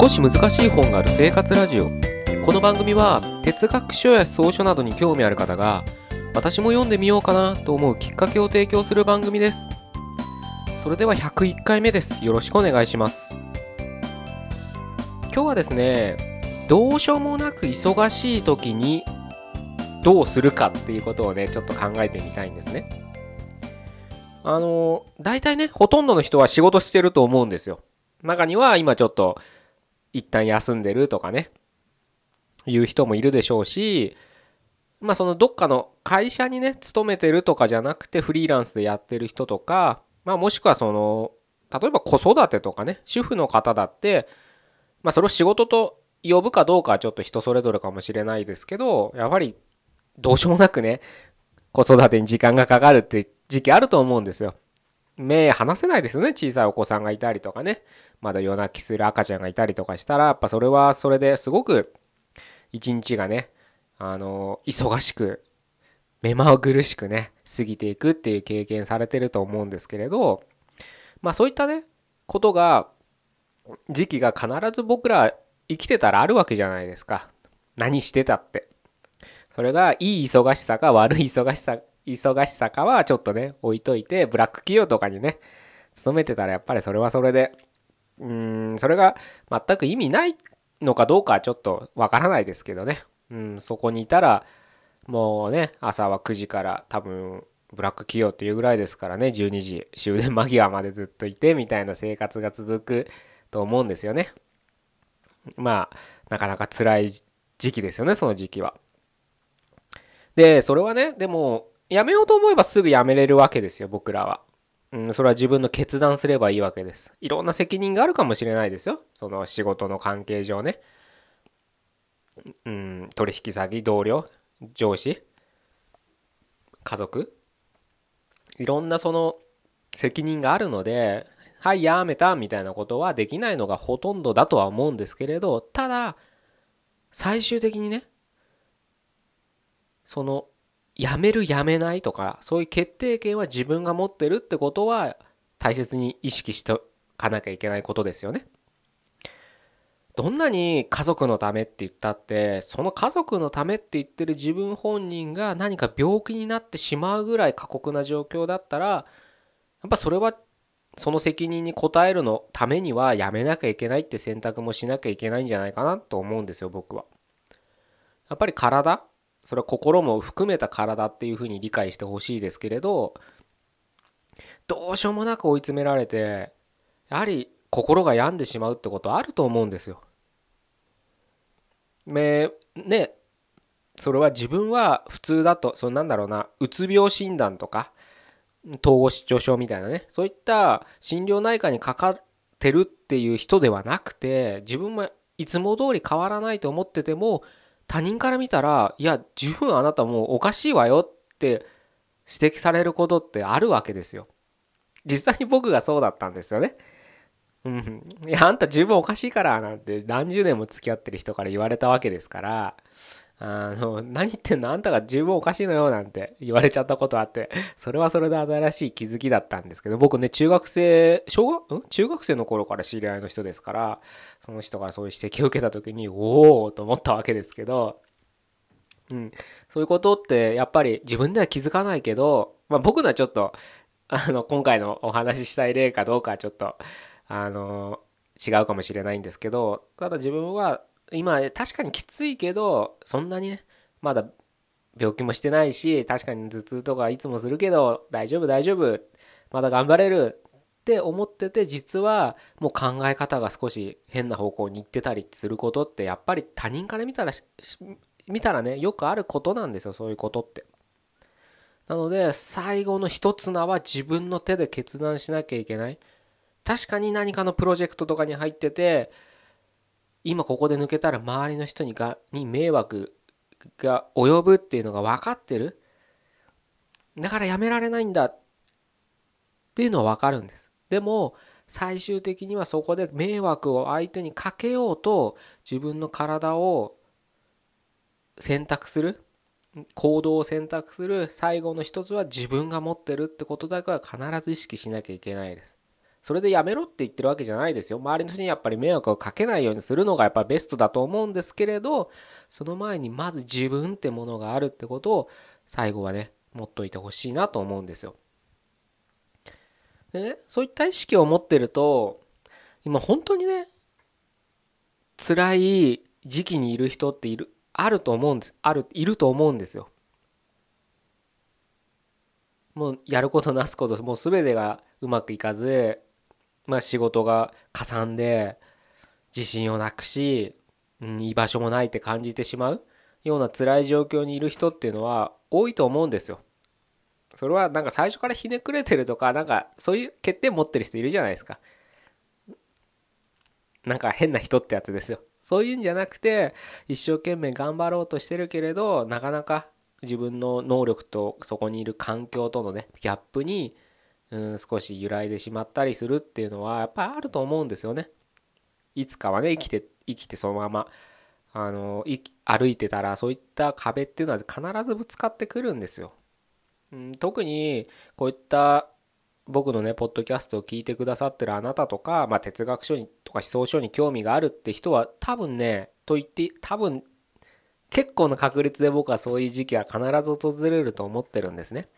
少し難しい本がある生活ラジオ。この番組は哲学書や草書などに興味ある方が私も読んでみようかなと思うきっかけを提供する番組です。それでは101回目です。よろしくお願いします。今日はですねどうしようもなく忙しい時にどうするかっていうことをねちょっと考えてみたいんですね。あの大体ねほとんどの人は仕事してると思うんですよ。中には今ちょっと一旦休んでるとかねいう人もいるでしょうしまあそのどっかの会社にね勤めてるとかじゃなくてフリーランスでやってる人とかまあもしくはその例えば子育てとかね主婦の方だってまあそれを仕事と呼ぶかどうかはちょっと人それぞれかもしれないですけどやっぱりどうしようもなくね子育てに時間がかかるって時期あると思うんですよ。目離せないですよね小さいお子さんがいたりとかねまだ夜泣きする赤ちゃんがいたりとかしたらやっぱそれはそれですごく一日がねあの忙しく目まぐるしくね過ぎていくっていう経験されてると思うんですけれどまあそういったねことが時期が必ず僕ら生きてたらあるわけじゃないですか。何してたって。それがいい忙しさか悪い忙しさ忙しさかはちょっとね置いといてブラック企業とかにね勤めてたらやっぱりそれはそれでうんそれが全く意味ないのかどうかはちょっとわからないですけどね、うん、そこにいたらもうね朝は9時から多分ブラック企業っていうぐらいですからね。12時終電間際までずっといてみたいな生活が続くと思うんですよね。まあなかなか辛い時期ですよねその時期は。でそれはねでもやめようと思えばすぐやめれるわけですよ僕らは。うん、それは自分の決断すればいいわけです。いろんな責任があるかもしれないですよ。その仕事の関係上ね。うん、取引先、同僚、上司、家族。いろんなその責任があるので、はい、やめたみたいなことはできないのがほとんどだとは思うんですけれど、ただ、最終的にね、そのやめるやめないとかそういう決定権は自分が持ってるってことは大切に意識しておかなきゃいけないことですよね。どんなに家族のためって言ったってその家族のためって言ってる自分本人が何か病気になってしまうぐらい過酷な状況だったらやっぱそれはその責任に応えるのためにはやめなきゃいけないって選択もしなきゃいけないんじゃないかなと思うんですよ僕は。やっぱり体それは心も含めた体っていうふうに理解してほしいですけれどどうしようもなく追い詰められてやはり心が病んでしまうってことあると思うんですよ。めねそれは自分は普通だとそのなんだろうなうつ病診断とか統合失調症みたいなねそういった心療内科にかかってるっていう人ではなくて自分もいつも通り変わらないと思ってても他人から見たらいや十分あなたもうおかしいわよって指摘されることってあるわけですよ。実際に僕がそうだったんですよね。うん、いやあんた十分おかしいからなんて何十年も付き合ってる人から言われたわけですからあの、何言ってんの？あんたが十分おかしいのよなんて言われちゃったことあって、それはそれで新しい気づきだったんですけど、僕ね、中学生、小学、ん？中学生の頃から知り合いの人ですから、その人からそういう指摘を受けた時に、おおと思ったわけですけど、うん、そういうことってやっぱり自分では気づかないけど、まあ、僕のはちょっと、あの、今回のお話ししたい例かどうかはちょっと、あの、違うかもしれないんですけど、ただ自分は今確かにきついけどそんなにねまだ病気もしてないし確かに頭痛とかいつもするけど大丈夫大丈夫まだ頑張れるって思ってて実はもう考え方が少し変な方向に行ってたりすることってやっぱり他人から見たら見たらねよくあることなんですよそういうことって。なので最後の一つ名は自分の手で決断しなきゃいけない。確かに何かのプロジェクトとかに入ってて今ここで抜けたら周りの人にがに迷惑が及ぶっていうのが分かってる？だからやめられないんだ。っていうのは分かるんです。でも最終的にはそこで迷惑を相手にかけようと自分の体を選択する？行動を選択する？最後の一つは自分が持ってるってことだけは必ず意識しなきゃいけないです。それでやめろって言ってるわけじゃないですよ。周りの人にやっぱり迷惑をかけないようにするのがやっぱりベストだと思うんですけれどその前にまず自分ってものがあるってことを最後はね持っといてほしいなと思うんですよ。でねそういった意識を持ってると今本当にね辛い時期にいる人っているあると思うんですあるいると思うんですよ。もうやることなすこともう全てがうまくいかずまあ仕事がかさんで自信をなくし、うん、居場所もないって感じてしまうような辛い状況にいる人っていうのは多いと思うんですよ。それはなんか最初からひねくれてるとかなんかそういう欠点持ってる人いるじゃないですか。なんか変な人ってやつですよ。そういうんじゃなくて一生懸命頑張ろうとしてるけれどなかなか自分の能力とそこにいる環境とのねギャップにうん少し揺らいでしまったりするっていうのはやっぱりあると思うんですよね。いつかはね生きて生きてそのままあの歩いてたらそういった壁っていうのは必ずぶつかってくるんですよ。うん、特にこういった僕のねポッドキャストを聞いてくださってるあなたとか、まあ、哲学書にとか思想書に興味があるって人は多分ねと言って多分結構な確率で僕はそういう時期は必ず訪れると思ってるんですね。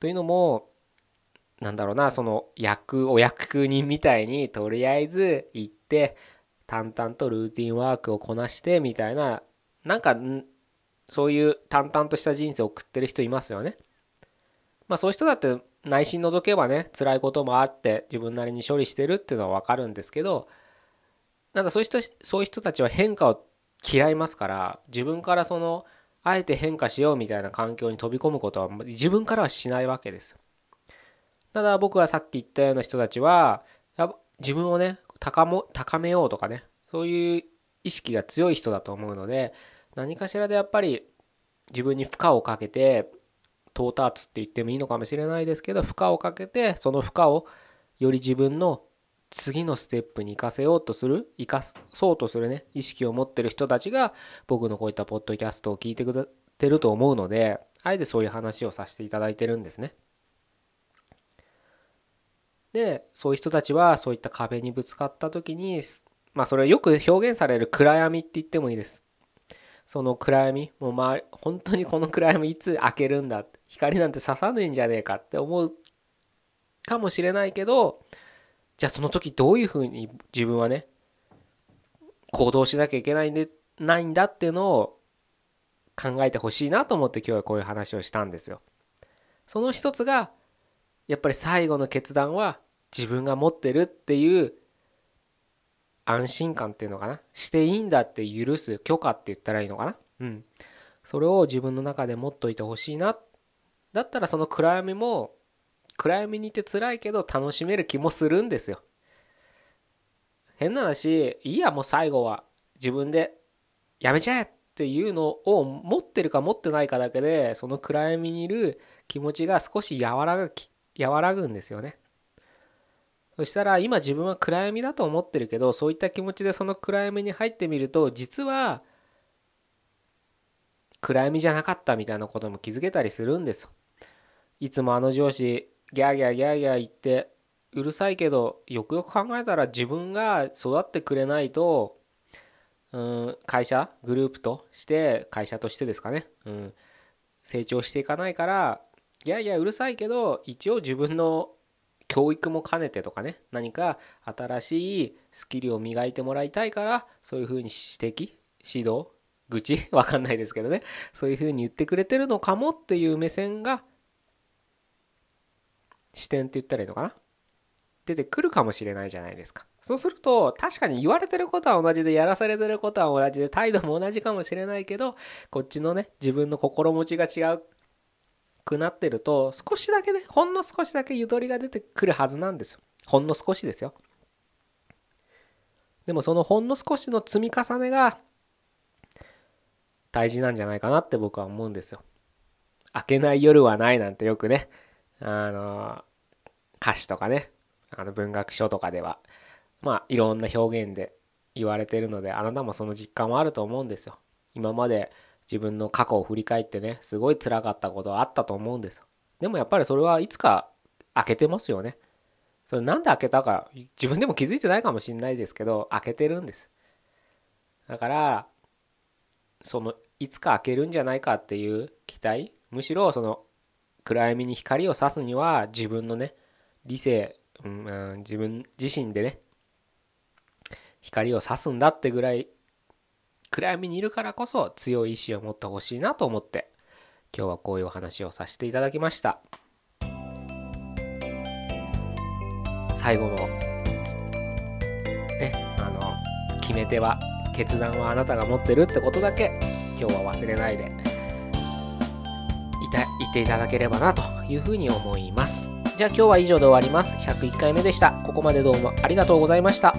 というのもなんだろうなその役お役人みたいにとりあえず行って淡々とルーティンワークをこなしてみたいななんかそういう淡々とした人生を送ってる人いますよね。まあそういう人だって内心覗けばね辛いこともあって自分なりに処理してるっていうのは分かるんですけどなんかそういう人そういう人たちは変化を嫌いますから自分からそのあえて変化しようみたいな環境に飛び込むことは自分からはしないわけです。ただ僕はさっき言ったような人たちは自分をね高も高めようとかねそういう意識が強い人だと思うので何かしらでやっぱり自分に負荷をかけて到達って言ってもいいのかもしれないですけど負荷をかけてその負荷をより自分の次のステップに生かせようとする生かそうとするね意識を持ってる人たちが僕のこういったポッドキャストを聞いてくれてると思うのであえてそういう話をさせていただいてるんですね。でそういう人たちはそういった壁にぶつかった時にまあそれはよく表現される暗闇って言ってもいいです。その暗闇もうまあ本当にこの暗闇いつ開けるんだ光なんて刺さねえんじゃねえかって思うかもしれないけどじゃあその時どういうふうに自分はね行動しなきゃいけないんでないんだっていうのを考えてほしいなと思って今日はこういう話をしたんですよ。その一つがやっぱり最後の決断は自分が持ってるっていう安心感っていうのかな？していいんだって許す許可って言ったらいいのかな？うん。それを自分の中で持っといてほしいなだったらその暗闇も暗闇にいて辛いけど楽しめる気もするんですよ。変な話いいやもう最後は自分でやめちゃえっていうのを持ってるか持ってないかだけでその暗闇にいる気持ちが少し和らぐ和らぐんですよね。そしたら今自分は暗闇だと思ってるけどそういった気持ちでその暗闇に入ってみると実は暗闇じゃなかったみたいなことも気づけたりするんですよ。いつもあの上司ギャーギャーギャーギャー言ってうるさいけどよくよく考えたら自分が育ってくれないとうん会社グループとして会社としてですかね、うん、成長していかないからいやいやうるさいけど一応自分の教育も兼ねてとかね何か新しいスキルを磨いてもらいたいからそういうふうに指摘指導愚痴 わかんないですけどねそういうふうに言ってくれてるのかもっていう目線が視点って言ったらいいのかな？出てくるかもしれないじゃないですか。そうすると確かに言われてることは同じでやらされてることは同じで態度も同じかもしれないけどこっちのね自分の心持ちが違うくなってると少しだけねほんの少しだけゆとりが出てくるはずなんですよ。ほんの少しですよ。でもそのほんの少しの積み重ねが大事なんじゃないかなって僕は思うんですよ。明けない夜はないなんてよくねあの歌詞とかねあの文学書とかではまあいろんな表現で言われてるのであなたもその実感はあると思うんですよ。今まで自分の過去を振り返ってねすごい辛かったことはあったと思うんですでもやっぱりそれはいつか開けてますよね。それなんで開けたか自分でも気づいてないかもしれないですけど開けてるんです。だからそのいつか開けるんじゃないかっていう期待むしろその暗闇に光を差すには自分のね理性、うん、自分自身でね光を差すんだってぐらい暗闇にいるからこそ強い意志を持ってほしいなと思って今日はこういうお話をさせていただきました。最後のねあの決め手は決断はあなたが持ってるってことだけ今日は忘れないでいたいていただければなというふうに思います。じゃあ今日は以上で終わります。101回目でした。ここまでどうもありがとうございました。